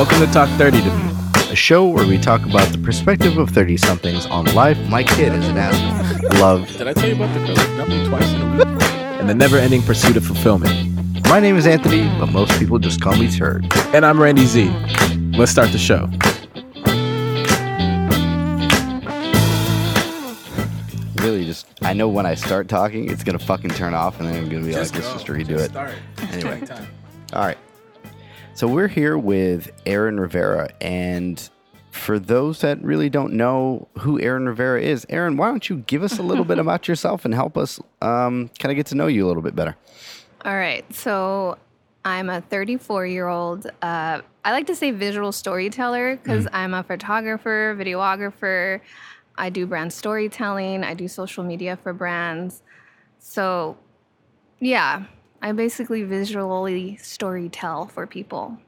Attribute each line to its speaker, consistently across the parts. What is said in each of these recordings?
Speaker 1: Welcome to Talk 30 to Me.
Speaker 2: a show where we talk about the perspective of 30 somethings on life. My kid is an asshole. Love.
Speaker 1: Did I tell you about the girl dumping twice in a week? and the never ending pursuit of fulfillment.
Speaker 2: My name is Anthony, but most people just call me Turd.
Speaker 1: And I'm Randy Z. Let's start the show.
Speaker 2: Really, just I know when I start talking, it's gonna fucking turn off, and then I'm gonna be like, let's just redo it. Anyway. All right. So we're here with Aaron Rivera, and for those that really don't know who Aaron Rivera is, Aaron, why don't you give us a little bit about yourself and help us um, kind of get to know you a little bit better?
Speaker 3: All right. So I'm a 34 year old. Uh, I like to say visual storyteller because I'm a photographer, videographer. I do brand storytelling. I do social media for brands. So, yeah, I basically visually storytell for people.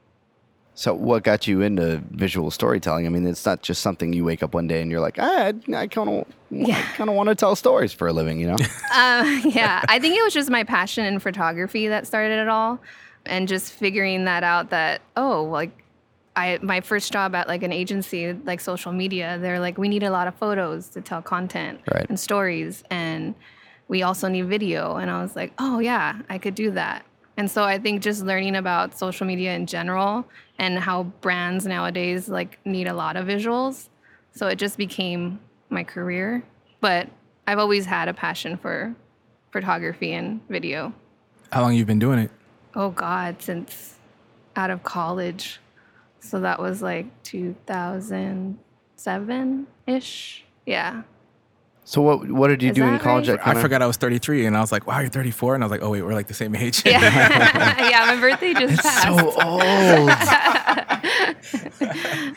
Speaker 2: So, what got you into visual storytelling? I mean, it's not just something you wake up one day and you're like, ah, I, I kind of,
Speaker 3: Yeah.
Speaker 2: Kind of want to tell stories for a living, you know?
Speaker 3: Uh, yeah, I think it was just my passion in photography that started it all, and just figuring that out. That oh, like I my first job at like an agency like social media, they're like we need a lot of photos to tell content
Speaker 2: Right.
Speaker 3: and stories, and we also need video. And I was like, oh yeah, I could do that. And so I think just learning about social media in general and how brands nowadays like need a lot of visuals. So it just became my career. But I've always had a passion for photography and video.
Speaker 1: How long you been doing it?
Speaker 3: Oh God, since out of college. So that was like 2007 ish. Yeah.
Speaker 2: So, what what did you
Speaker 3: Is
Speaker 2: do in college?
Speaker 3: right?
Speaker 2: that
Speaker 1: I
Speaker 2: kinda-
Speaker 1: forgot I was 33 and I was like, wow, you're 34. And I was like, oh, wait, we're like the same age.
Speaker 3: Yeah. yeah, my birthday just passed.
Speaker 2: So old.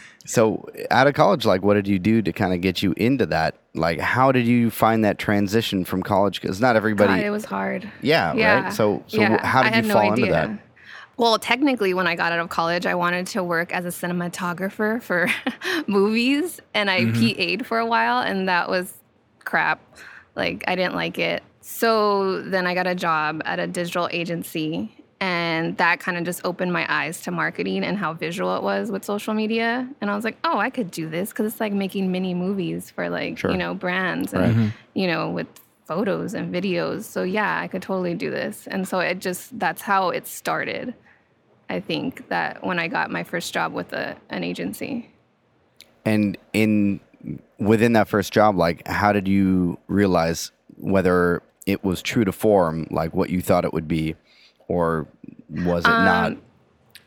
Speaker 2: so, out of college, like, what did you do to kind of get you into that? Like, how did you find that transition from college? Because not everybody.
Speaker 3: God, it was hard.
Speaker 2: yeah,
Speaker 3: Yeah.
Speaker 2: right. So, so
Speaker 3: Yeah,
Speaker 2: how
Speaker 3: I
Speaker 2: did
Speaker 3: had
Speaker 2: you
Speaker 3: no
Speaker 2: fall into
Speaker 3: idea.
Speaker 2: that?
Speaker 3: Well, technically, when I got out of college, I wanted to work as a cinematographer for movies, and I mm-hmm. PA'd for a while, and that was crap. Like, I didn't like it. So then I got a job at a digital agency, and that kind of just opened my eyes to marketing and how visual it was with social media. And I was like, oh, I could do this because it's like making mini movies for like,
Speaker 2: Sure.
Speaker 3: you know, brands and, you know, with photos and videos. So yeah, I could totally do this. And so it just, that's how it started. I think that when I got my first job with a, an agency.
Speaker 2: And in within that first job, like, how did you realize whether it was true to form, like what you thought it would be, or was it not?
Speaker 3: Um,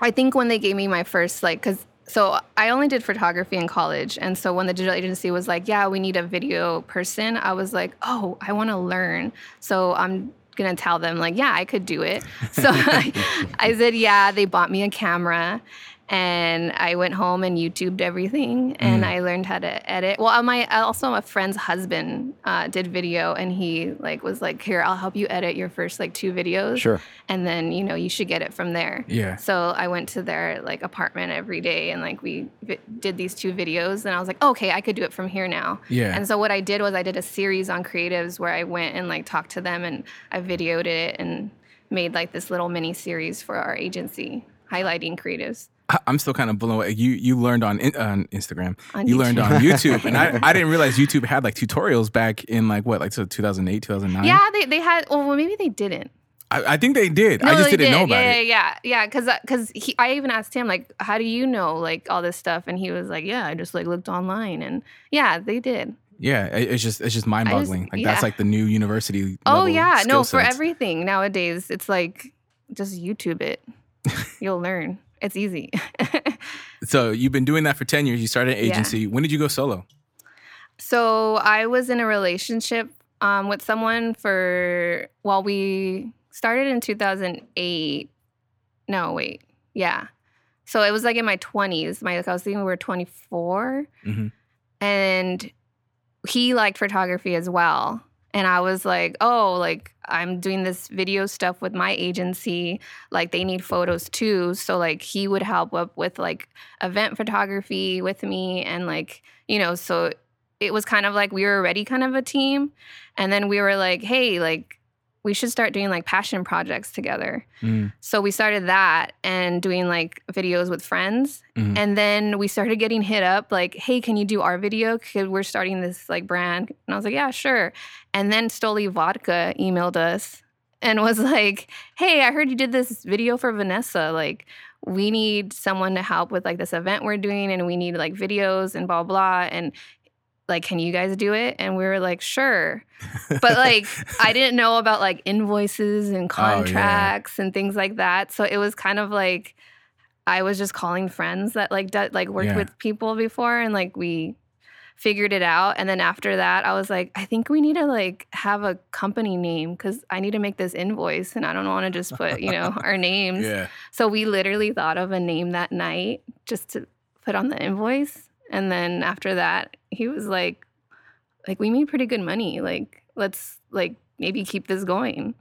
Speaker 3: I think when they gave me my first, like, because so I only did photography in college. And so when the digital agency was like, yeah, we need a video person, I was like, oh, I want to learn. So I'm going to tell them, like, yeah, I could do it. So I, I said, yeah, they bought me a camera. And I went home and YouTubed everything, and mm. I learned how to edit. Well, uh, my uh, also my friend's husband uh, did video, and he like was like, "Here, I'll help you edit your first like two videos."
Speaker 2: Sure.
Speaker 3: and then you know you should get it from there.
Speaker 1: Yeah.
Speaker 3: So I went to their like apartment every day, and like we vi- did these two videos, and I was like, okay, I could do it from here now.
Speaker 1: Yeah.
Speaker 3: And so what I did was I did a series on creatives where I went and like talked to them, and I videoed it and made like this little mini series for our agency highlighting creatives.
Speaker 1: I'm still kind of blown away. You you learned on, on Instagram.
Speaker 3: On
Speaker 1: you learned on YouTube, and I, I didn't realize YouTube had like tutorials back in like what like so 2008 2009.
Speaker 3: Yeah, they, they had. Oh, well, maybe they didn't.
Speaker 1: I, I think they did. I just didn't know
Speaker 3: did.
Speaker 1: about
Speaker 3: yeah,
Speaker 1: it.
Speaker 3: Yeah, yeah, yeah. Because because I even asked him like, how do you know like all this stuff? And he was like, yeah, I just like looked online, and yeah, they did.
Speaker 1: Yeah, it's just it's just mind boggling. Like that's like the new university.
Speaker 3: Oh yeah, no,
Speaker 1: skill
Speaker 3: for everything nowadays, it's like just YouTube it. You'll learn. It's easy.
Speaker 1: So you've been doing that for 10 years. You started an
Speaker 3: Yeah.
Speaker 1: agency. When did you go solo?
Speaker 3: so I was in a relationship um, with someone for well, we started in 2008. No, wait, yeah. So it was like in my 20s. My I was thinking we were 24,
Speaker 1: Mhm.
Speaker 3: and he liked photography as well. And I was like, oh, like I'm doing this video stuff with my agency. Like they need photos too. So like he would help up with like event photography with me and like, you know, so it was kind of like we were already kind of a team. And then we were like, hey, like we should start doing like passion projects together. Mm. So we started that and doing like videos with friends. Mm. And then we started getting hit up like, hey, can you do our video? Because we're starting this like brand. And I was like, yeah, sure. And then Stoli Vodka emailed us and was like, hey, I heard you did this video for Vanessa. Like, we need someone to help with like this event we're doing and we need like videos and blah blah and like can you guys do it? And we were like sure. But like i didn't know about like invoices and contracts oh, yeah. and things like that. So it was kind of like i was just calling friends that like d- like worked yeah. with people before and like we figured it out. And then after that i was like i think we need to like have a company name because i need to make this invoice and i don't want to just put you know our names.
Speaker 1: Yeah.
Speaker 3: So we literally thought of a name that night just to put on the invoice and then after that, he was like, like we made pretty good money. Like let's like maybe keep this going.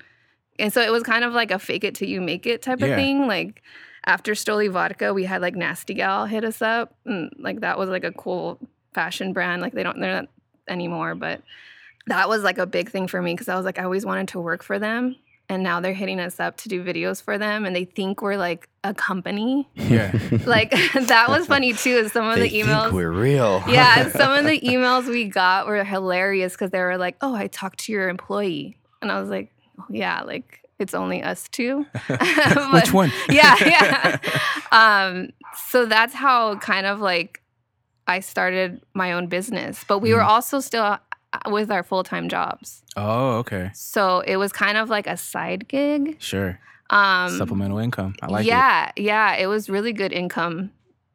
Speaker 3: And so it was kind of like a fake it till you make it type of thing. Like after Stoli Vodka, we had like Nasty Gal hit us up, and like that was like a cool fashion brand. Like they don't they're not anymore, but that was like a big thing for me because I was like I always wanted to work for them and now they're hitting us up to do videos for them and they think we're like a company.
Speaker 1: Yeah.
Speaker 3: Like that was funny too is some of
Speaker 2: they
Speaker 3: the emails
Speaker 2: we're real.
Speaker 3: Yeah some of the emails we got were hilarious because they were like oh i talked to your employee. And i was like oh, yeah like it's only us two.
Speaker 1: But, which one?
Speaker 3: Yeah yeah. Um so that's how kind of like i started my own business. But we mm. were also still with our full time jobs.
Speaker 1: Oh, okay.
Speaker 3: So it was kind of like a side gig.
Speaker 1: Sure. Um, Supplemental income. I like
Speaker 3: yeah, it. Yeah, yeah. It was really good income.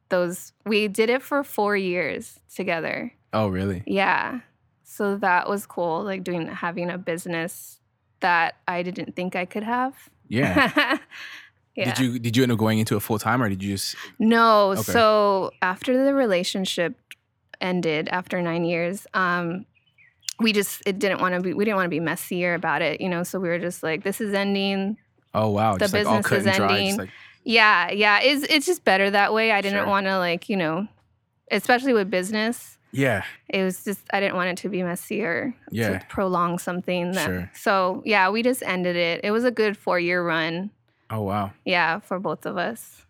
Speaker 3: Those we did it for four years together.
Speaker 1: Oh, really?
Speaker 3: Yeah. So that was cool. Like doing having a business that I didn't think I could have.
Speaker 1: Yeah. yeah. Did you did you end up going into a full time or did you just
Speaker 3: No. Okay. So after the relationship ended after nine years, um, we just it didn't want to be we didn't want to be messier about it, you know. So we were just like, this is ending.
Speaker 1: Oh wow!
Speaker 3: The
Speaker 1: just
Speaker 3: business
Speaker 1: like
Speaker 3: is ending. Like... Yeah, yeah. It's it's just better that way. I didn't sure. want to like you know, especially with business.
Speaker 1: Yeah.
Speaker 3: It was just I didn't want it to be messier.
Speaker 1: Yeah.
Speaker 3: To prolong something that.
Speaker 1: Sure.
Speaker 3: So yeah, we just ended it. It was a good four year run.
Speaker 1: Oh wow.
Speaker 3: Yeah, for both of us.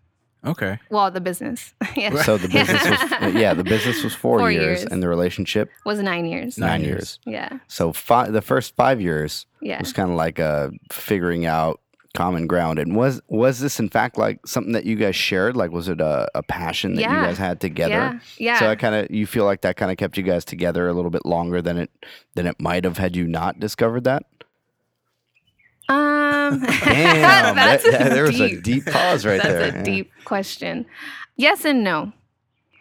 Speaker 1: Okay.
Speaker 3: Well, the business.
Speaker 2: yeah. So the business was yeah, the business was four, four years, years, and the relationship
Speaker 3: was nine years.
Speaker 2: Nine, nine years.
Speaker 3: years. Yeah.
Speaker 2: So five, the first five years
Speaker 3: yeah.
Speaker 2: was kind of like a figuring out common ground. And was was this in fact like something that you guys shared? Like was it a, a passion that
Speaker 3: yeah.
Speaker 2: you guys had together?
Speaker 3: Yeah. yeah.
Speaker 2: So I kind of you feel like that kind of kept you guys together a little bit longer than it than it might have had you not discovered that.
Speaker 3: Um,
Speaker 2: Damn, that's that, there was a deep pause right
Speaker 3: that's
Speaker 2: there.
Speaker 3: That's a yeah. deep question. Yes and no,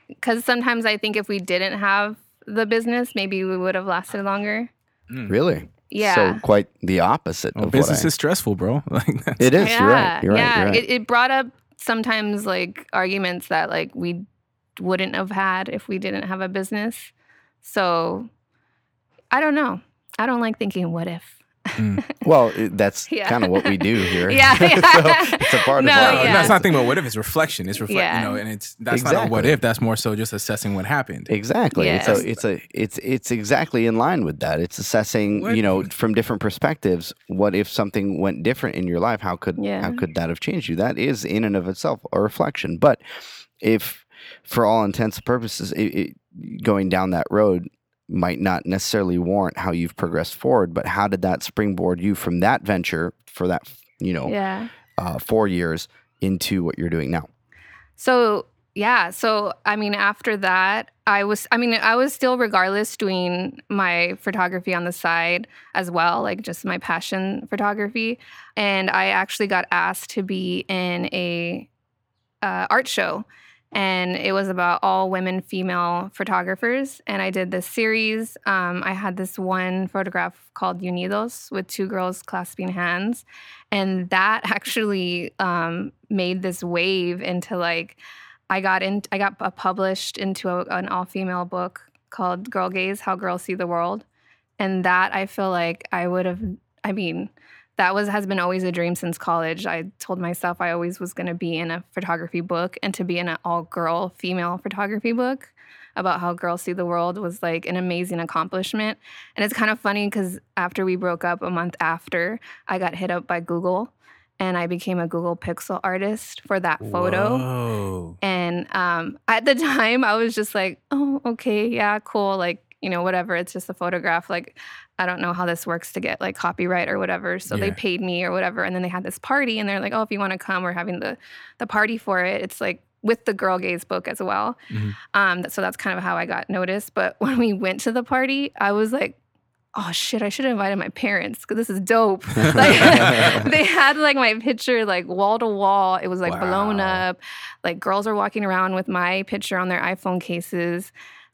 Speaker 3: because sometimes I think if we didn't have the business, maybe we would have lasted longer.
Speaker 2: Mm. Really?
Speaker 3: Yeah.
Speaker 2: So quite the opposite.
Speaker 1: Well, business I, is stressful, bro.
Speaker 2: like it is. Yeah, you're right. You're
Speaker 3: yeah.
Speaker 2: right. You're right.
Speaker 3: It, it brought up sometimes like arguments that like we wouldn't have had if we didn't have a business. So I don't know. I don't like thinking what if.
Speaker 2: Mm. Well, it, that's yeah. kind of what we do here.
Speaker 3: Yeah, yeah.
Speaker 2: so it's a part
Speaker 3: no,
Speaker 2: of our.
Speaker 3: Yeah.
Speaker 1: That's not thinking about what if. It's reflection. It's reflect. Yeah. You know, and it's that's exactly. not what if. That's more so just assessing what happened.
Speaker 2: Exactly. Yes. It's a. It's a. It's it's exactly in line with that. It's assessing. What? You know, from different perspectives. What if something went different in your life? How could
Speaker 3: yeah.
Speaker 2: how could that have changed you? That is in and of itself a reflection. But if, for all intents and purposes, it, it, going down that road might not necessarily warrant how you've progressed forward, but how did that springboard you from that venture for that, you know,
Speaker 3: yeah.
Speaker 2: uh, four years into what you're doing now?
Speaker 3: So, yeah. So, I mean, after that, I was, I mean, I was still, regardless, doing my photography on the side as well, like just my passion photography. And I actually got asked to be in a uh, art show and it was about all women female photographers. And i did this series. Um, i had this one photograph called unidos with two girls clasping hands. And that actually um, made this wave into like i got in i got published into a, an all-female book called girl gaze how girls see the world. And that i feel like i would have i mean that was has been always a dream since college. I told myself I always was going to be in a photography book and to be in an all girl female photography book about how girls see the world was like an amazing accomplishment. And it's kind of funny because after we broke up a month after, I got hit up by Google and I became a Google Pixel artist for that photo.
Speaker 1: Whoa.
Speaker 3: And um, at the time, I was just like, oh, okay, yeah, cool. Like, you know, whatever. It's just a photograph. Like, I don't know how this works to get like copyright or whatever. So they paid me or whatever. And then they had this party and they're like, oh, if you want to come, we're having the the party for it. It's like with the Girl Gaze book as well.
Speaker 1: Mhm.
Speaker 3: Um, so that's kind of how I got noticed. But when we went to the party, I was like, oh shit, I should have invited my parents because this is dope. like they had like my picture like wall to wall. It was like blown up. Like girls are walking around with my picture on their iPhone cases.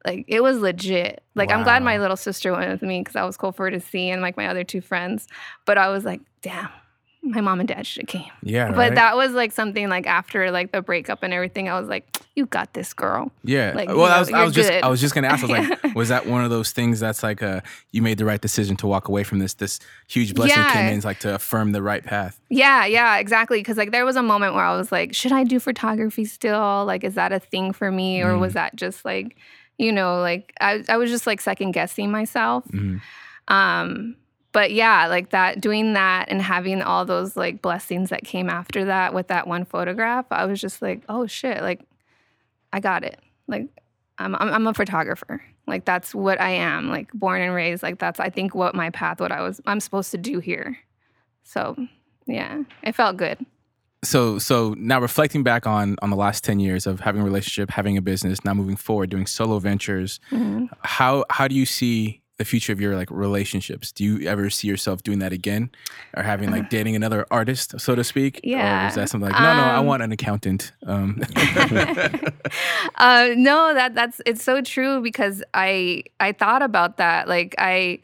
Speaker 3: Like it was legit. Like I'm glad my little sister went with me because I was cool for her to see and like my other two friends. But I was like, damn, my mom and dad should have came.
Speaker 1: Yeah.
Speaker 3: But
Speaker 1: right?
Speaker 3: that was like something like after like the breakup and everything. I was like, you got this, girl.
Speaker 1: Yeah.
Speaker 3: Like,
Speaker 1: well,
Speaker 3: you
Speaker 1: I was, I was just. I was just gonna ask. I was like, was that one of those things that's like, uh, you made the right decision to walk away from this, this huge blessing came
Speaker 3: Yeah.
Speaker 1: in, like to affirm the right path.
Speaker 3: Yeah, yeah, exactly. Because like there was a moment where I was like, should I do photography still? Like, is that a thing for me, or
Speaker 1: Mm.
Speaker 3: was that just like, you know, like I I was just like second guessing myself.
Speaker 1: Mhm.
Speaker 3: Um, but yeah, like that, doing that and having all those like blessings that came after that with that one photograph, I was just like, oh shit, like I got it. Like I'm I'm, I'm a photographer. Like that's what I am. Like born and raised. Like that's I think what my path, what I was I'm supposed to do here. So yeah, it felt good.
Speaker 1: So, so now reflecting back on on the last ten years of having a relationship, having a business, now moving forward, doing solo ventures,
Speaker 3: Mhm.
Speaker 1: how how do you see the future of your like relationships? Do you ever see yourself doing that again, or having like dating another artist, so to speak? or
Speaker 3: Yeah.
Speaker 1: is that something like no, no, I
Speaker 3: Um,
Speaker 1: want an accountant? Um,
Speaker 3: uh, no, that that's it's so true because I I thought about that. Like I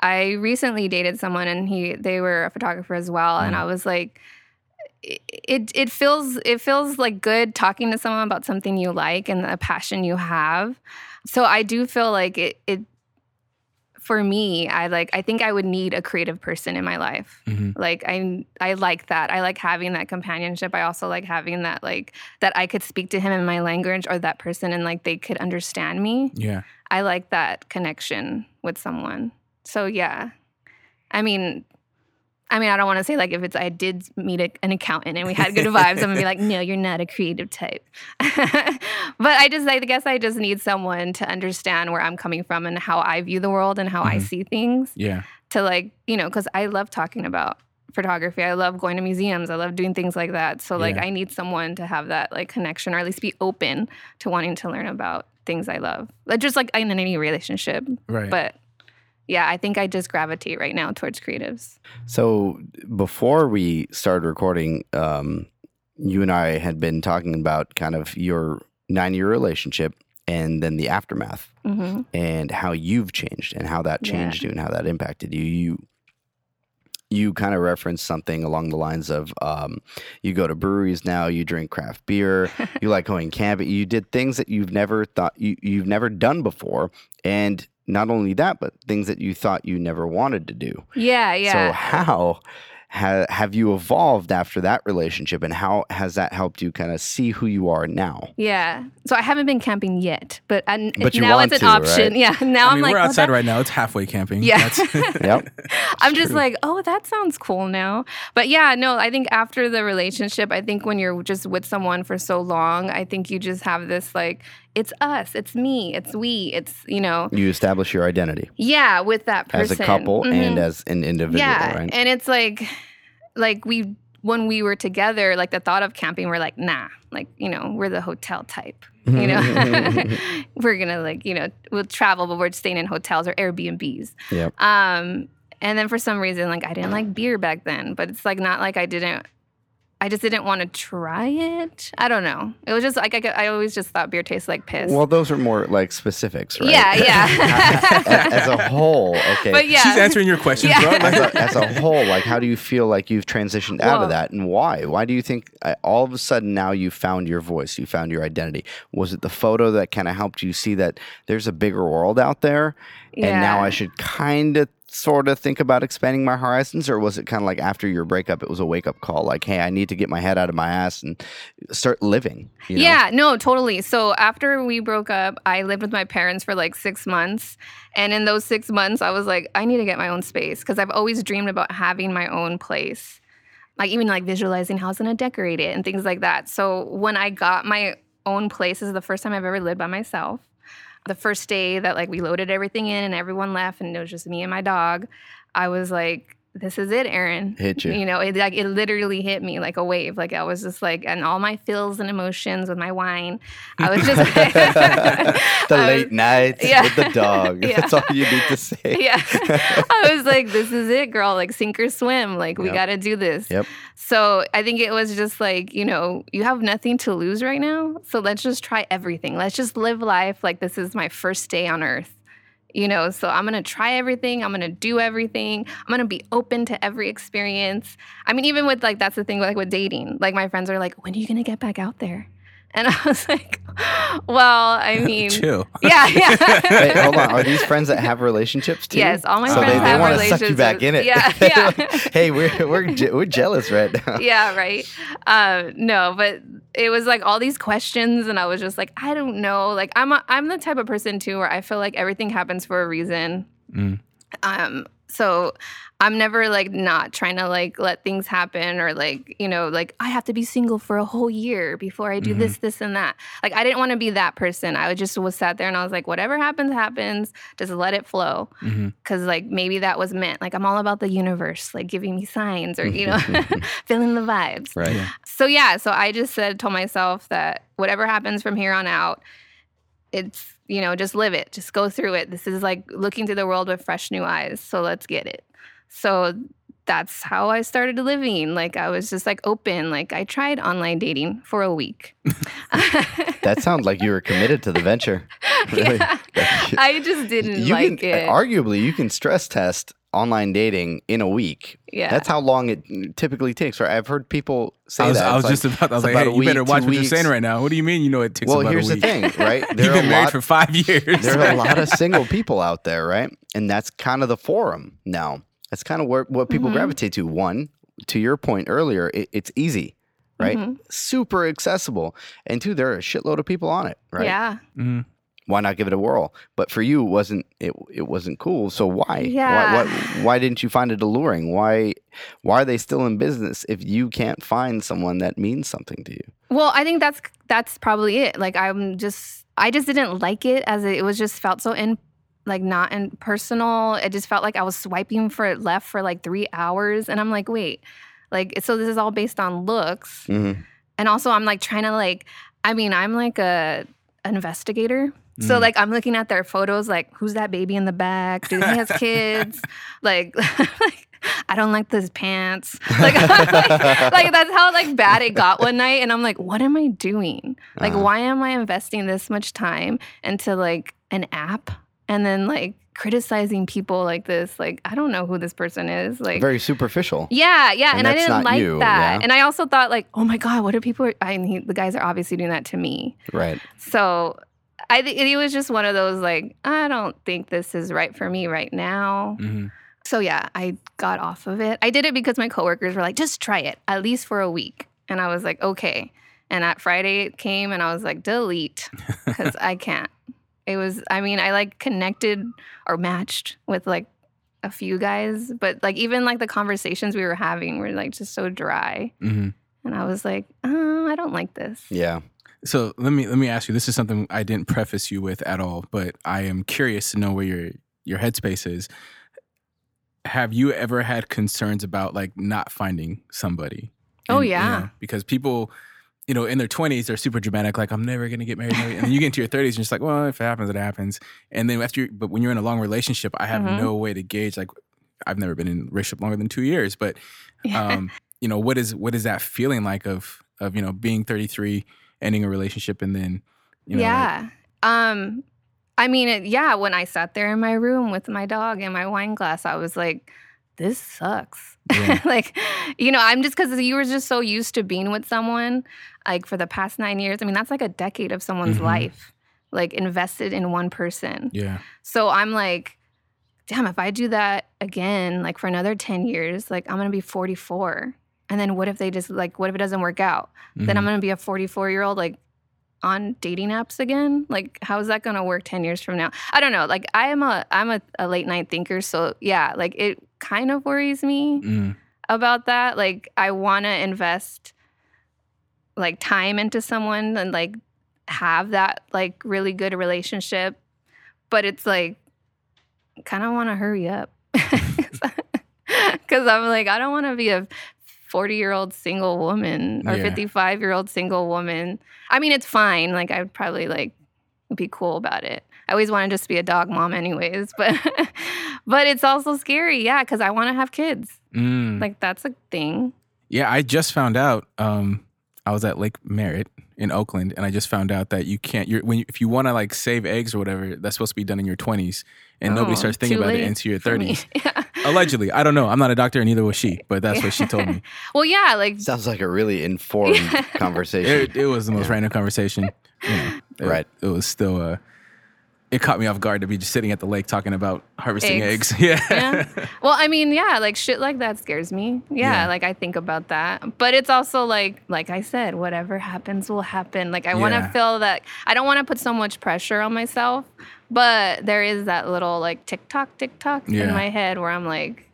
Speaker 3: I recently dated someone and he they were a photographer as well, and
Speaker 1: Mm.
Speaker 3: I was like. It, it feels it feels like good talking to someone about something you like and a passion you have. So I do feel like it it for me I like I think I would need a creative person in my life.
Speaker 1: mhm.
Speaker 3: Like I I like that. I like having that companionship. I also like having that like that I could speak to him in my language or that person and like they could understand me.
Speaker 1: Yeah.
Speaker 3: I like that connection with someone. So yeah. I mean I mean, I don't want to say like if it's I did meet a, an accountant and we had good vibes, I'm gonna be like, no, you're not a creative type. but I just, I guess, I just need someone to understand where I'm coming from and how I view the world and how I
Speaker 1: Mhm.
Speaker 3: see things
Speaker 1: Yeah.
Speaker 3: to like you know because i love talking about photography i love going to museums i love doing things like that so like
Speaker 1: Yeah.
Speaker 3: i need someone to have that like connection or at least be open to wanting to learn about things i love like just like in any relationship
Speaker 1: Right.
Speaker 3: but yeah i think i just gravitate right now towards creatives
Speaker 2: So before we started recording, um, you and I had been talking about kind of your nine year relationship and then the aftermath
Speaker 3: hmm
Speaker 2: and how you've changed and how that
Speaker 3: Yeah.
Speaker 2: changed you and how that impacted you. You you kind of referenced something along the lines of um, you go to breweries now, you drink craft beer, you like going camping, you did things that you've never thought you, you've never done before, and not only that, but things that you thought you never wanted to do.
Speaker 3: yeah yeah.
Speaker 2: So how ha- have you evolved after that relationship, and how has that helped you kind of see who you are now?
Speaker 3: yeah so i haven't been camping yet but, I,
Speaker 2: But
Speaker 3: now it's an
Speaker 2: to,
Speaker 3: option
Speaker 2: right?
Speaker 3: yeah now
Speaker 1: I
Speaker 3: am
Speaker 1: mean,
Speaker 3: like
Speaker 1: we're
Speaker 3: oh,
Speaker 1: outside
Speaker 3: that-
Speaker 1: right now. It's halfway camping.
Speaker 3: Yeah.
Speaker 1: That's-
Speaker 2: Yep.
Speaker 3: I'm just like, oh, that sounds cool now. But yeah, no, I think after the relationship, I think when you're just with someone for so long, I think you just have this like, it's us, it's me, it's we, it's, you know,
Speaker 2: You establish your identity
Speaker 3: yeah, with that person.
Speaker 2: as a couple and
Speaker 3: Mhm.
Speaker 2: as an individual,
Speaker 3: yeah.
Speaker 2: right?
Speaker 3: And it's like, like we, when we were together, like the thought of camping, we're like, nah, like, you know, we're the hotel type. You know, we're gonna like, you know, we'll travel, but we're staying in hotels or Airbnbs.
Speaker 2: Yep.
Speaker 3: Um, and then for some reason, like I didn't like beer back then, but it's like not like I didn't. I just didn't want to try it. I don't know. It was just like I, I always just thought beer tastes like piss.
Speaker 2: Well, those are more like specifics, right?
Speaker 3: Yeah, yeah.
Speaker 2: as, as a whole, okay.
Speaker 3: but yeah,
Speaker 1: She's answering your questions,
Speaker 3: Yeah.
Speaker 1: bro.
Speaker 2: as, a, as a whole, like, how do you feel like you've transitioned out
Speaker 3: Well-
Speaker 2: of that, and why? Why do you think uh, all of a sudden now you found your voice, you found your identity? Was it the photo that kind of helped you see that there's a bigger world out there, and now I should kind of sort of think about expanding my horizons, or was it kind of like after your breakup, it was a wake up call, like, hey, I need to get my head out of my ass and start living? You know?
Speaker 3: Yeah, no, totally. So after we broke up, I lived with my parents for like six months. And in those six months, I was like, I need to get my own space because I've always dreamed about having my own place. Like even like visualizing how I was gonna decorate it and things like that. So when I got my own place, is the first time I've ever lived by myself the first day that like we loaded everything in and everyone left and it was just me and my dog, I was like, this is it, Erin.
Speaker 2: Hit you.
Speaker 3: You know, it like it literally hit me like a wave. Like I was just like, and all my feels and emotions with my wine. I was just
Speaker 2: the I late was, nights yeah. with the dog. Yeah. That's all you need to say.
Speaker 3: Yeah. I was like, this is it, girl. Like sink or swim. Like we yep. got to do this.
Speaker 2: Yep.
Speaker 3: So I think it was just like, you know, you have nothing to lose right now. So let's just try everything. Let's just live life like this is my first day on earth you know so i'm going to try everything i'm going to do everything i'm going to be open to every experience i mean even with like that's the thing like with dating like my friends are like when are you going to get back out there and I was like, well, I mean,
Speaker 1: chill.
Speaker 3: Yeah, yeah.
Speaker 2: Wait, hold on. Are these friends that have relationships too?
Speaker 3: Yes, all my so friends they, have they want to suck
Speaker 2: you back in it.
Speaker 3: Yeah, yeah.
Speaker 2: hey, we're we're we're jealous right now.
Speaker 3: Yeah, right. Um, no, but it was like all these questions, and I was just like, I don't know. Like I'm a, I'm the type of person too where I feel like everything happens for a reason. Mm. Um, so I'm never like not trying to like let things happen or like, you know, like I have to be single for a whole year before I do mm-hmm. this, this, and that. Like I didn't want to be that person. I just was sat there and I was like, whatever happens, happens. Just let it flow. Mm-hmm. Cause like maybe that was meant. Like I'm all about the universe, like giving me signs or, you know, feeling the vibes.
Speaker 2: Right. Yeah.
Speaker 3: So yeah, so I just said, told myself that whatever happens from here on out, it's you know just live it just go through it this is like looking to the world with fresh new eyes so let's get it so that's how I started living. Like I was just like open. Like I tried online dating for a week.
Speaker 2: that sounds like you were committed to the venture.
Speaker 3: Really. Yeah, I just didn't you like
Speaker 2: can,
Speaker 3: it.
Speaker 2: Arguably, you can stress test online dating in a week.
Speaker 3: Yeah.
Speaker 2: That's how long it typically takes. Right? I've heard people say
Speaker 1: I was,
Speaker 2: that.
Speaker 1: I was just about, I was like, hey, you week, better watch what weeks. you're saying right now. What do you mean you know it takes
Speaker 2: well, here's
Speaker 1: the
Speaker 2: thing, right?
Speaker 1: There You've been married lot, for five years.
Speaker 2: There are a lot of single people out there, right? And that's kind of the forum now. That's kind of where what people mm-hmm. gravitate to. One, to your point earlier, it, it's easy, right? Mm-hmm. Super accessible, and two, there are a shitload of people on it, right?
Speaker 3: Yeah. Mm-hmm.
Speaker 2: Why not give it a whirl? But for you, it wasn't it? It wasn't cool. So why?
Speaker 3: Yeah.
Speaker 2: Why, why, why didn't you find it alluring? Why? Why are they still in business if you can't find someone that means something to you?
Speaker 3: Well, I think that's that's probably it. Like I'm just I just didn't like it as it, it was just felt so in like not impersonal. It just felt like I was swiping for left for like three hours. And I'm like, wait, like, so this is all based on looks. Mm-hmm. And also, I'm like trying to, like, I mean, I'm like a investigator. Mm. So like I'm looking at their photos, like who's that baby in the back? Do he has kids? like, like I don't like those pants. Like, like, like, that's how like bad it got one night. And I'm like, what am I doing? Like, uh-huh. why am I investing this much time into like an app and then like criticizing people like this like i don't know who this person is like
Speaker 2: very superficial
Speaker 3: yeah yeah and, and i didn't like you, that yeah? and i also thought like oh my god what are people i mean the guys are obviously doing that to me
Speaker 2: right
Speaker 3: so i think it was just one of those like i don't think this is right for me right now. Mm-hmm. so yeah i got off of it. I did it because my coworkers were like just try it at least for a week. And i was like okay. And at friday it came and i was like delete because i can't. It was i mean i like connected or matched with like a few guys but like even like the conversations we were having were like just so dry. Mm-hmm. and i was like oh i don't like this.
Speaker 2: Yeah
Speaker 1: so let me let me ask you this is something i didn't preface you with at all but i am curious to know where your your headspace is have you ever had concerns about like not finding somebody
Speaker 3: oh yeah
Speaker 1: you know, because people you know, in their 20s, they're super dramatic, like, I'm never going to get married. And then you get into your 30s, and you're just like, well, if it happens, it happens. And then after, you, but when you're in a long relationship, I have mm-hmm. no way to gauge, like, I've never been in a relationship longer than two years, but, um, you know, what is, what is that feeling like of, of, you know, being 33, ending a relationship, and then, you know,
Speaker 3: yeah. Like, um, I mean, it, yeah, when I sat there in my room with my dog and my wine glass, I was like, this sucks. Yeah. like, you know, I'm just because you were just so used to being with someone like for the past nine years. I mean, that's like a decade of someone's mm-hmm. life, like invested in one person.
Speaker 1: Yeah.
Speaker 3: So I'm like, damn, if I do that again, like for another 10 years, like I'm gonna be 44. And then what if they just like, what if it doesn't work out? Mm-hmm. Then I'm mm-hmm. gonna be a 44 year old, like on dating apps again. Like, how is that gonna work 10 years from now? I don't know. Like, I am a, I'm a, a late night thinker. So yeah, like it kind of worries me mm. about that. Like, I wanna invest like time into someone and like have that like really good relationship. But it's like, kind of want to hurry up because I'm like, I don't want to be a 40 year old single woman or 55 year old single woman. I mean, it's fine. Like, I'd probably like be cool about it. I always want to just be a dog mom, anyways. But but it's also scary, yeah, because I want to have kids. Mm. Like that's a thing.
Speaker 1: Yeah, I just found out. Um, I was at Lake Merritt in Oakland, and I just found out that you can't. You're when you, if you want to like save eggs or whatever, that's supposed to be done in your 20s, and oh, nobody starts thinking about it into your 30s. yeah. Allegedly, I don't know. I'm not a doctor, and neither was she, but that's what she told me.
Speaker 3: well, yeah, like
Speaker 2: sounds like a really informed conversation.
Speaker 1: It, it, was the most yeah. random conversation. You know, it,
Speaker 2: right.
Speaker 1: It was still uh, it caught me off guard to be just sitting at the lake talking about harvesting eggs. eggs. Yeah.
Speaker 3: yeah. Well, I mean, yeah, like shit like that scares me. Yeah, yeah, like I think about that. But it's also like like I said, whatever happens will happen. Like I yeah. want to feel that I don't want to put so much pressure on myself, but there is that little like tick-tock tick-tock in my head where I'm like,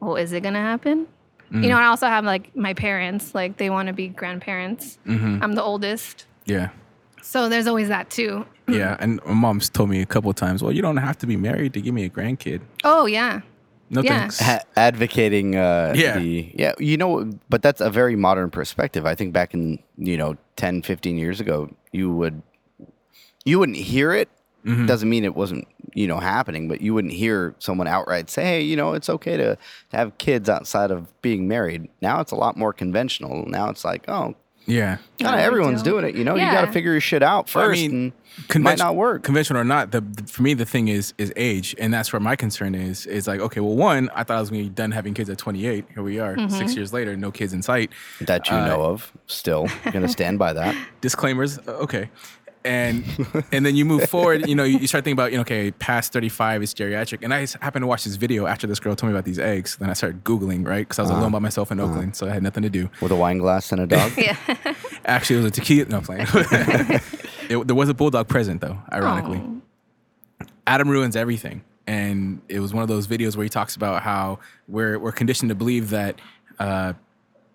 Speaker 3: "Well, is it going to happen?" Mm. You know, I also have like my parents, like they want to be grandparents. Mm-hmm. I'm the oldest.
Speaker 1: Yeah.
Speaker 3: So there's always that too.
Speaker 1: yeah, and my mom's told me a couple times, well, you don't have to be married to give me a grandkid.
Speaker 3: Oh yeah.
Speaker 1: No yeah. thanks. Ha-
Speaker 2: advocating uh, yeah. the yeah, you know, but that's a very modern perspective. I think back in, you know, 10, 15 years ago, you would you wouldn't hear it. Mm-hmm. Doesn't mean it wasn't, you know, happening, but you wouldn't hear someone outright say, "Hey, you know, it's okay to, to have kids outside of being married." Now it's a lot more conventional. Now it's like, "Oh,
Speaker 1: yeah.
Speaker 2: Kind of everyone's doing it, you know. Yeah. You got to figure your shit out first. I mean, convention, might not work.
Speaker 1: Conventional or not, the, the, for me the thing is is age, and that's where my concern is. Is like, okay, well, one, I thought I was going to be done having kids at 28. Here we are, mm-hmm. six years later, no kids in sight.
Speaker 2: That you uh, know of. Still going to stand by that.
Speaker 1: Disclaimers. Uh, okay and and then you move forward. You know, you, you, start thinking about you know, okay, past thirty five is geriatric. And I happened to watch this video after this girl told me about these eggs. Then I started googling, right? Because I was uh-huh. alone by myself in uh-huh. Oakland, so I had nothing to do.
Speaker 2: With a wine glass and a dog.
Speaker 3: yeah.
Speaker 1: Actually, it was a tequila. No playing. it, there was a bulldog present though, ironically. Aww. Adam ruins everything, and it was one of those videos where he talks about how we're we're conditioned to believe that. Uh,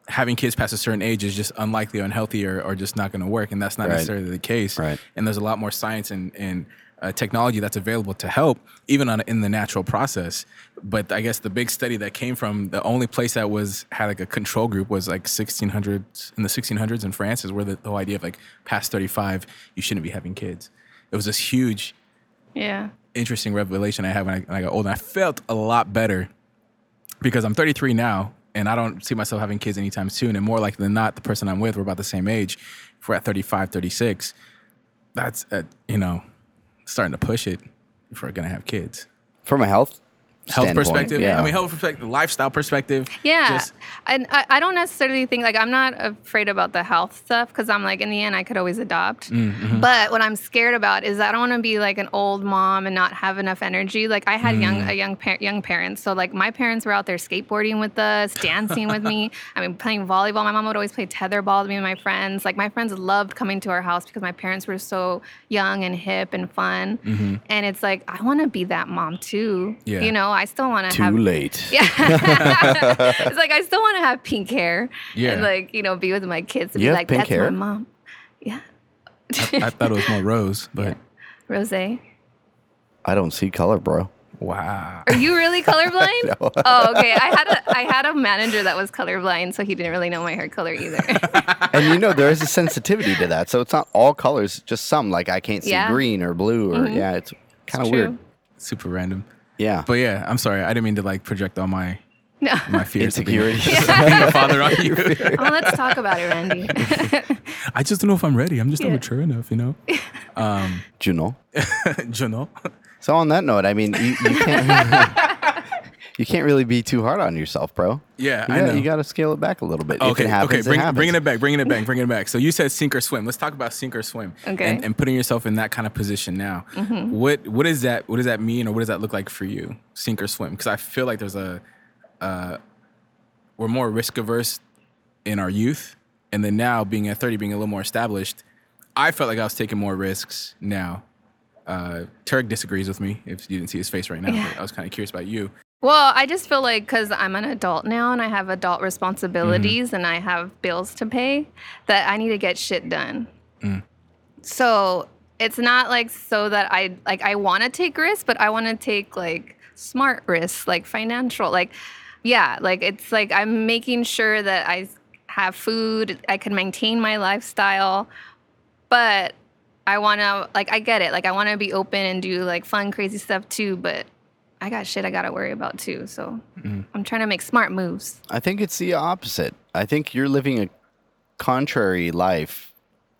Speaker 1: having kids past a certain age is just unlikely or unhealthy or, or just not going to work. And that's not right. necessarily the case.
Speaker 2: Right.
Speaker 1: And there's a lot more science and, and uh, technology that's available to help, even on in the natural process. But I guess the big study that came from the only place that was had like a control group was like 1600s in the 1600s in France is where the, the whole idea of like past 35 you shouldn't be having kids. It was this huge,
Speaker 3: yeah,
Speaker 1: interesting revelation I had when I, when I got older. I felt a lot better because I'm 33 now and I don't see myself having kids anytime soon. And more likely than not, the person I'm with, we're about the same age. If we're at 35, 36, that's, uh, you know, starting to push it if we're going to have kids.
Speaker 2: From a health
Speaker 1: health perspective. Yeah. I mean, health perspective, lifestyle perspective.
Speaker 3: Yeah. Just, and I, I, don't necessarily think, like, I'm not afraid about the health stuff because I'm like, in the end, I could always adopt. Mm-hmm. But what I'm scared about is I don't want to be like an old mom and not have enough energy. Like, I had mm. young, a young, par- young parents. So, like, my parents were out there skateboarding with us, dancing with me. I mean, playing volleyball. My mom would always play tetherball with me and my friends. Like, my friends loved coming to our house because my parents were so young and hip and fun. Mm-hmm. And it's like, I want to be that mom too. Yeah. You know, I still want to have.
Speaker 2: Too late.
Speaker 3: Yeah. it's like I still want to have pink hair. Yeah. And like you know, be with my kids and
Speaker 2: you
Speaker 3: be like,
Speaker 2: "That's hair?
Speaker 3: my mom." Yeah.
Speaker 1: I, I, thought it was more rose, but yeah.
Speaker 3: rose.
Speaker 2: I don't see color, bro.
Speaker 1: Wow.
Speaker 3: Are you really colorblind? no. Oh, okay. I had a I had a manager that was colorblind, so he didn't really know my hair color either.
Speaker 2: and you know, there is a sensitivity to that. So it's not all colors, just some. Like I can't see yeah. green or blue or mm-hmm. yeah, it's kind of weird.
Speaker 1: Super random.
Speaker 2: Yeah.
Speaker 1: But yeah, I'm sorry. I didn't mean to like project all my no. my fears
Speaker 2: insecurities.
Speaker 3: being
Speaker 1: a father on you.
Speaker 3: well, let's talk about it, Randy.
Speaker 1: I just don't know if I'm ready. I'm just yeah. not mature enough, you know.
Speaker 2: Um, you know.
Speaker 1: you know.
Speaker 2: So on that note, I mean, you, you can't you can't really be too hard on yourself, bro.
Speaker 1: Yeah,
Speaker 2: you
Speaker 1: I
Speaker 2: got,
Speaker 1: know.
Speaker 2: You got to scale it back a little bit.
Speaker 1: Okay,
Speaker 2: if it happens,
Speaker 1: okay, bring,
Speaker 2: it
Speaker 1: bringing it back, bringing it back, bringing it back. So you said sink or swim. Let's talk about sink or swim.
Speaker 3: Okay.
Speaker 1: And, and putting yourself in that kind of position now.
Speaker 3: Mm-hmm.
Speaker 1: What what does that what does that mean, or what does that look like for you? Sink or swim? Because I feel like there's a uh, we're more risk averse in our youth, and then now being at 30, being a little more established, I felt like I was taking more risks now. Uh, Turk disagrees with me. If you didn't see his face right now,
Speaker 3: Yeah.
Speaker 1: but I was kind of curious about you.
Speaker 3: Well, I just feel like because I'm an adult now and I have adult mm-hmm. responsibilities and I have bills to pay, that I need to get shit done. Mm. So it's not like so that I like I want to take risks, but I want to take like smart risks, like financial, like yeah, like it's like I'm making sure that I have food, I can maintain my lifestyle, but I want to like I get it, like I want to be open and do like fun, crazy stuff too, but I got shit I got to worry about too. So mm. I'm trying to make smart moves.
Speaker 2: I think it's the opposite. I think you're living a contrary life.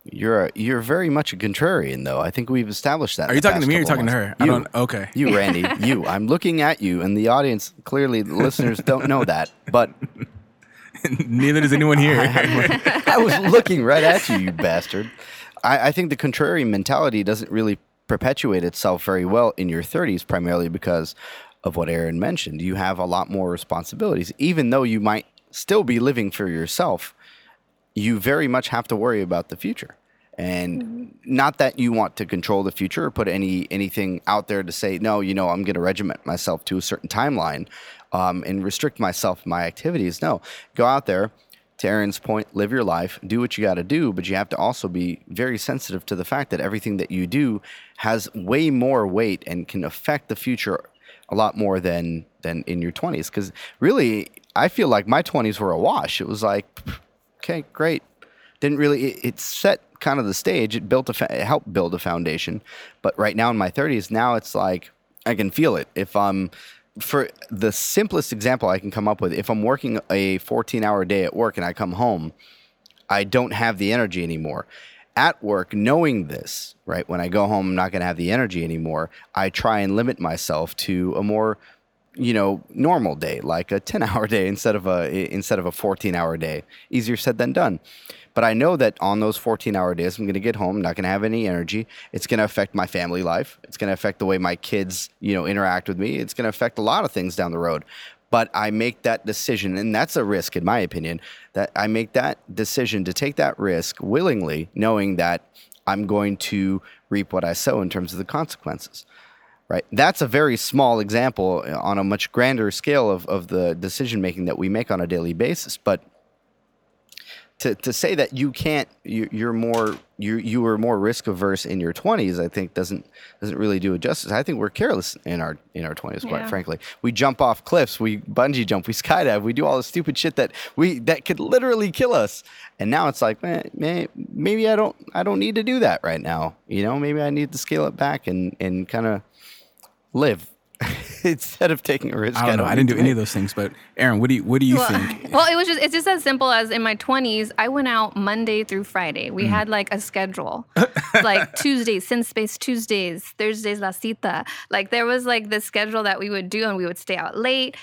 Speaker 2: You're a, you're very much a contrarian, though. I think we've established that.
Speaker 1: Are you talking to me or you
Speaker 2: couple
Speaker 1: talking to
Speaker 2: months.
Speaker 1: her? I don't. Okay.
Speaker 2: You, Randy, you. I'm looking at you, and the audience clearly, the listeners don't know that, but
Speaker 1: Neither does anyone here.
Speaker 2: I was looking right at you, you bastard. I, I think the contrary mentality doesn't really perpetuate itself very well in your 30s, primarily because of what Aaron mentioned. You have a lot more responsibilities, even though you might still be living for yourself. You very much have to worry about the future. And not that you want to control the future or put any anything out there to say no. You know, I'm going to regiment myself to a certain timeline um, and restrict myself my activities. No, go out there. To Aaron's point, live your life, do what you got to do, but you have to also be very sensitive to the fact that everything that you do has way more weight and can affect the future a lot more than than in your 20s. Because really, I feel like my 20s were a wash. It was like, okay, great, didn't really it, it set kind of the stage it built a fa- it helped build a foundation but right now in my 30s now it's like i can feel it if i'm for the simplest example i can come up with if i'm working a 14 hour day at work and i come home i don't have the energy anymore. At work knowing this right when i go home i'm not going to have the energy anymore i try and limit myself to a more you know normal day like a 10 hour day instead of a instead of a 14 hour day. Easier said than done but i know that on those 14 hour days i'm going to get home not going to have any energy it's going to affect my family life it's going to affect the way my kids you know interact with me it's going to affect a lot of things down the road but i make that decision and that's a risk in my opinion that i make that decision to take that risk willingly knowing that i'm going to reap what i sow in terms of the consequences right? That's a very small example on a much grander scale of, of the decision making that we make on a daily basis. But to, to say that you can't, you, you're more, you you were more risk averse in your 20s, I think doesn't doesn't really do it justice. I think we're careless in our in our 20s, quite
Speaker 3: Yeah.
Speaker 2: frankly. We jump off cliffs, we bungee jump, we skydive, we do all the stupid shit that we that could literally kill us. And now it's like, man, man, maybe I don't I don't need to do that right now. You know, maybe I need to scale it back and and kind of live instead of taking a risk.
Speaker 1: I don't know. I didn't do any
Speaker 2: to
Speaker 1: of those things. But Aaron, what do you what do you
Speaker 3: well,
Speaker 1: think?
Speaker 3: well, it was just it's just as simple as in my 20s, I went out Monday through Friday.
Speaker 1: Mm.
Speaker 3: We had like a schedule. like Tuesdays, Sin Space Tuesdays, Thursdays La Cita. Like there was like the schedule that we would do and we would stay out late.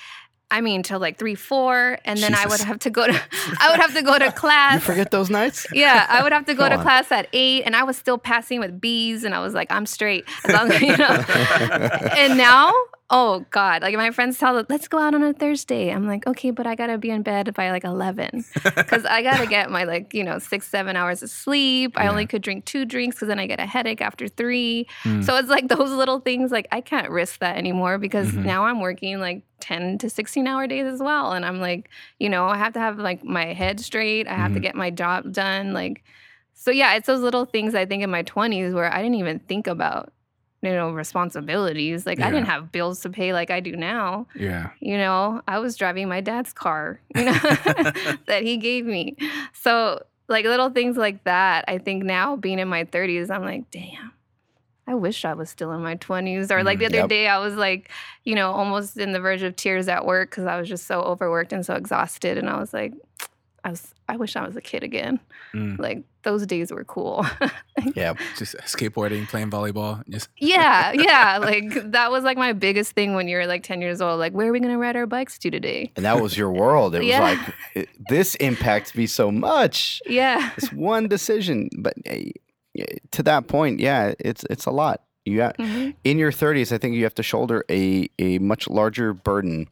Speaker 3: I mean, till like three, four, and then I would have to go to, I would have to go to class.
Speaker 2: You forget those nights?
Speaker 3: Yeah, I would have to go
Speaker 2: Come
Speaker 3: to
Speaker 2: on.
Speaker 3: class at eight, and I was still passing with B's, and I was like, I'm straight as long as you know. and now, oh God, like my friends tell, them, let's go out on a Thursday. I'm like, okay, but I gotta be in bed by like eleven because I gotta get my like you know six, seven hours of sleep. I only could drink two drinks because then I get a headache after three. Mm. So it's like those little things. Like I can't risk that anymore because mm-hmm. now I'm working like 10 to 16 hour days as well. And I'm like, you know, I have to have like my head straight. I have to mm-hmm. get my job done. Like, so yeah, it's those little things I think in my 20s where I didn't even think about, you know, responsibilities. Like, I didn't have bills to pay like I do now.
Speaker 1: Yeah.
Speaker 3: You know, I was driving my dad's car, you know, that he gave me. So, like, little things like that, I think now being in my 30s, I'm like, damn. I wish I was still in my 20s. Or like the
Speaker 1: Mm,
Speaker 3: other
Speaker 2: yep.
Speaker 3: day, I was like, you know, almost in the verge of tears at work because I was just so overworked and so exhausted. And I was like, I was I wish I was a kid again. Mm. Like those days were cool.
Speaker 2: yeah,
Speaker 1: just skateboarding, playing volleyball, just
Speaker 3: yeah, yeah. Like that was like my biggest thing when you're like ten years old. Like, where are we gonna ride our bikes to today?
Speaker 2: And that was your world. It yeah. was like this impacts me so much.
Speaker 3: Yeah,
Speaker 2: it's one decision, but uh, to that point, yeah, it's it's a lot. You got, mm-hmm. in your 30s, I think you have to shoulder a a much larger burden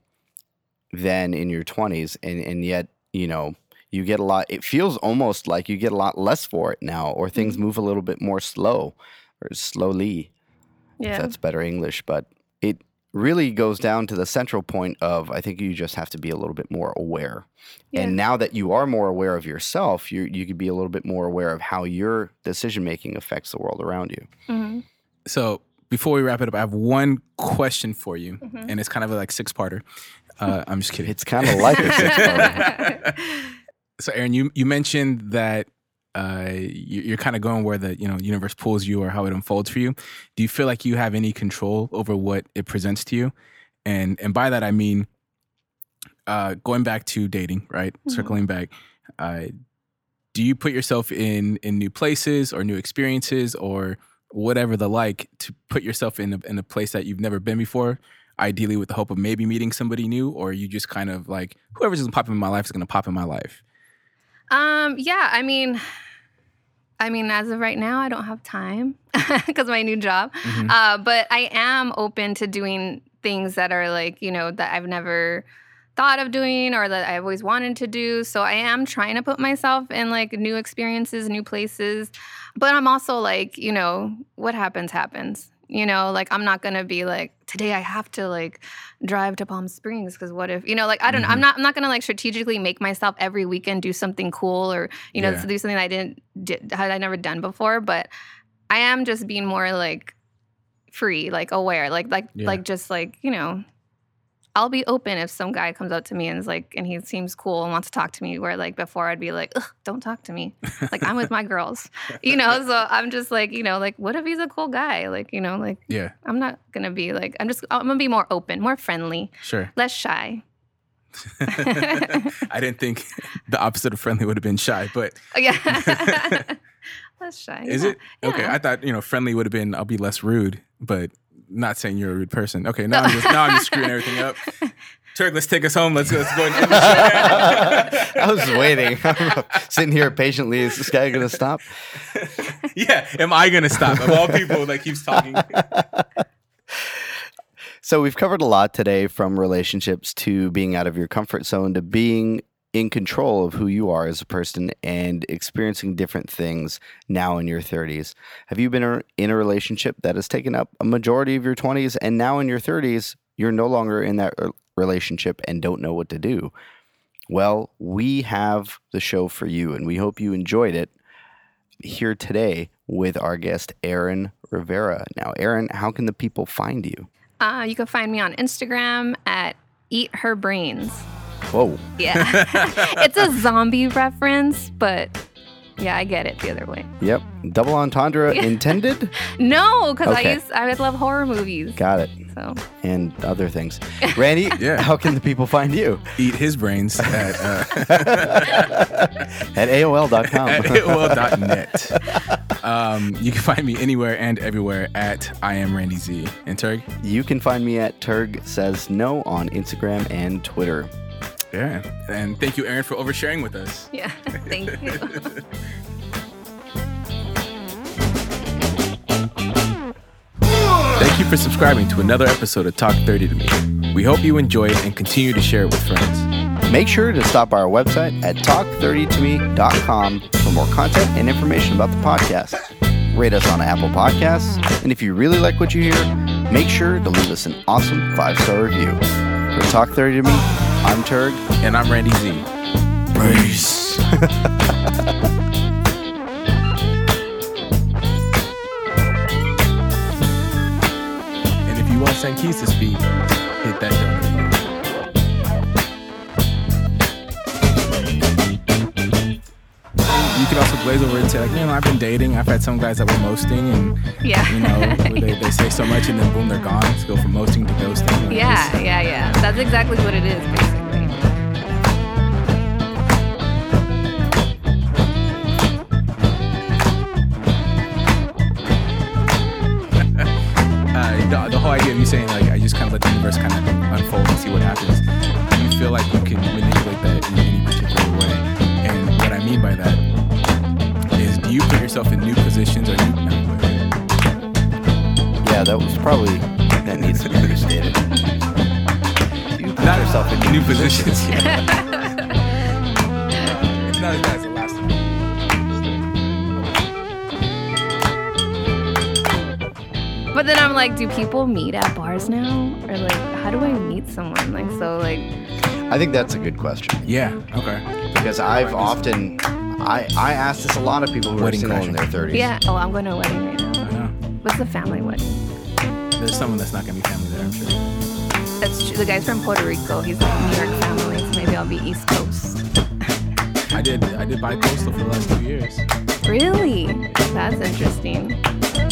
Speaker 2: than in your 20s, and and yet you know you get a lot it feels almost like you get a lot less for it now or things mm-hmm. move a little bit more slow or slowly yeah if that's better english but it really goes down to the central point of i think you just have to be a little bit more aware yeah. and now that you are more aware of yourself you you could be a little bit more aware of how your decision making affects the world around you
Speaker 1: mm-hmm. so before we wrap it up i have one question for you mm-hmm. and it's kind of like six parter uh, i'm just kidding
Speaker 2: it's kind of like a six parter
Speaker 1: so Aaron, you you mentioned that uh, you, are kind of going where the you know universe pulls you or how it unfolds for you. Do you feel like you have any control over what it presents to you? And and by that I mean, uh, going back to dating, right? Mm-hmm. Circling back, uh, do you put yourself in in new places or new experiences or whatever the like to put yourself in a, in a place that you've never been before? Ideally, with the hope of maybe meeting somebody new, or you just kind of like whoever's gonna pop in my life is gonna pop in my life.
Speaker 3: Um, yeah, I mean, I mean, as of right now, I don't have time because my new job. Mm-hmm. Uh, but I am open to doing things that are like, you know, that I've never thought of doing or that I've always wanted to do. So I am trying to put myself in like new experiences, new places. But I'm also like, you know, what happens, happens. You know, like I'm not gonna be like today I have to like drive to Palm Springs because what if you know like I don't mm-hmm. know I'm not I'm not gonna like strategically make myself every weekend do something cool or you know yeah. do something I didn't did, had I never done before. But I am just being more like free, like aware, like like yeah. like just like you know I'll be open if some guy comes up to me and is like, and he seems cool and wants to talk to me. Where like before I'd be like, don't talk to me. like I'm with my girls, you know. So I'm just like, you know, like what if he's a cool guy? Like you know, like
Speaker 1: yeah,
Speaker 3: I'm not gonna be like, I'm just, I'm gonna be more open, more friendly,
Speaker 1: sure,
Speaker 3: less shy.
Speaker 1: I didn't think the opposite of friendly would have been shy, but oh,
Speaker 3: yeah, less shy.
Speaker 1: Is
Speaker 3: yeah.
Speaker 1: it okay? Yeah. I thought you know friendly would have been I'll be less rude, but not saying you're a rude person. Okay, now I'm just now I'm just screwing everything up. Turg, let's take us home. Let's go. Let's go.
Speaker 2: I was waiting. I'm sitting here patiently. Is this guy gonna stop?
Speaker 1: yeah. Am I gonna stop? Of all people that keeps talking.
Speaker 2: so we've covered a lot today, from relationships to being out of your comfort zone to being in control of who you are as a person and experiencing different things now in your 30s. Have you been in a relationship that has taken up a majority of your 20s and now in your 30s you're no longer in that relationship and don't know what to do? Well, we have the show for you and we hope you enjoyed it here today with our guest Aaron Rivera. Now, Aaron, how can the people find you?
Speaker 3: Uh, you can find me on Instagram at Eat Her Brains.
Speaker 2: Whoa.
Speaker 3: Yeah. it's a zombie reference, but yeah, I get it the other way.
Speaker 2: Yep. Double entendre intended?
Speaker 3: no, because okay. I used I would love horror movies.
Speaker 2: Got it. So and other things. Randy, yeah. how can the people find you?
Speaker 1: Eat his brains at uh,
Speaker 2: at AOL.com.
Speaker 1: at AOL.net. Um, you can find me anywhere and everywhere at I am Randy Z. And Turg?
Speaker 2: You can find me at Turg Says No on Instagram and Twitter.
Speaker 1: Yeah. And thank you, Aaron, for oversharing with us.
Speaker 3: Yeah. Thank you.
Speaker 1: Thank you for subscribing to another episode of Talk 30 to Me. We hope you enjoy it and continue to share it with friends.
Speaker 2: Make sure to stop by our website at talk30tome.com for more content and information about the podcast. Rate us on Apple Podcasts, and if you really like what you hear, make sure to leave us an awesome five star review. For Talk 30 to Me, I'm Turg.
Speaker 1: And I'm Randy Z.
Speaker 2: Peace.
Speaker 1: and if you want St. Keys to speak, hit that donate. You can also glaze over and say like, you know, I've been dating. I've had some guys that were mosting, and
Speaker 3: yeah,
Speaker 1: you know, they, they say so much, and then boom, they're gone. Let's go from mosting to ghosting.
Speaker 3: Yeah, yeah, yeah. That's exactly what it is, basically.
Speaker 1: You saying like I just kind of let the universe kind of unfold and see what happens. Do you feel like you can manipulate that in any particular way? And what I mean by that is, do you put yourself in new positions or new?
Speaker 2: Yeah, that was probably that needs to be restated. You put
Speaker 1: Not
Speaker 2: yourself in
Speaker 1: new positions. it's
Speaker 3: then I'm like, do people meet at bars now? Or like, how do I meet someone? Like, so like,
Speaker 2: I think that's a good question
Speaker 1: Yeah. Okay.
Speaker 2: because I've often I I asked this a lot of people who are
Speaker 1: Wedding
Speaker 2: single in their thirties.
Speaker 3: yeah. Oh, I'm going to a wedding right now.
Speaker 1: I know.
Speaker 3: What's the family wedding?
Speaker 1: There's someone that's not gonna be family there. I'm sure.
Speaker 3: That's true. The guy's from Puerto Rico. He's like New York family, so maybe I'll be East Coast.
Speaker 1: I did. I did bi-coastal for the last two years.
Speaker 3: Really? That's interesting.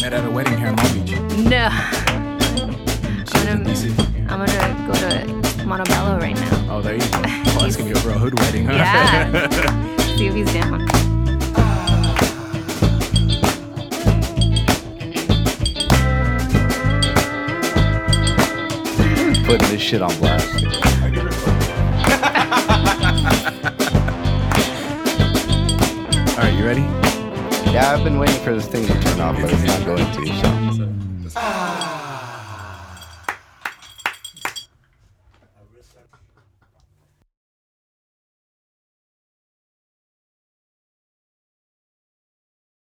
Speaker 1: Met at a wedding here in Long Beach.
Speaker 3: No. I'm gonna. I'm gonna go to Montebello right now.
Speaker 1: Oh, there you go. Oh, that's gonna be a real hood wedding. Huh?
Speaker 3: Yeah. See if he's down.
Speaker 2: Putting this shit on blast.
Speaker 1: All right, you ready?
Speaker 2: Yeah, I've been waiting for this thing to turn off, but it's not going to.
Speaker 1: So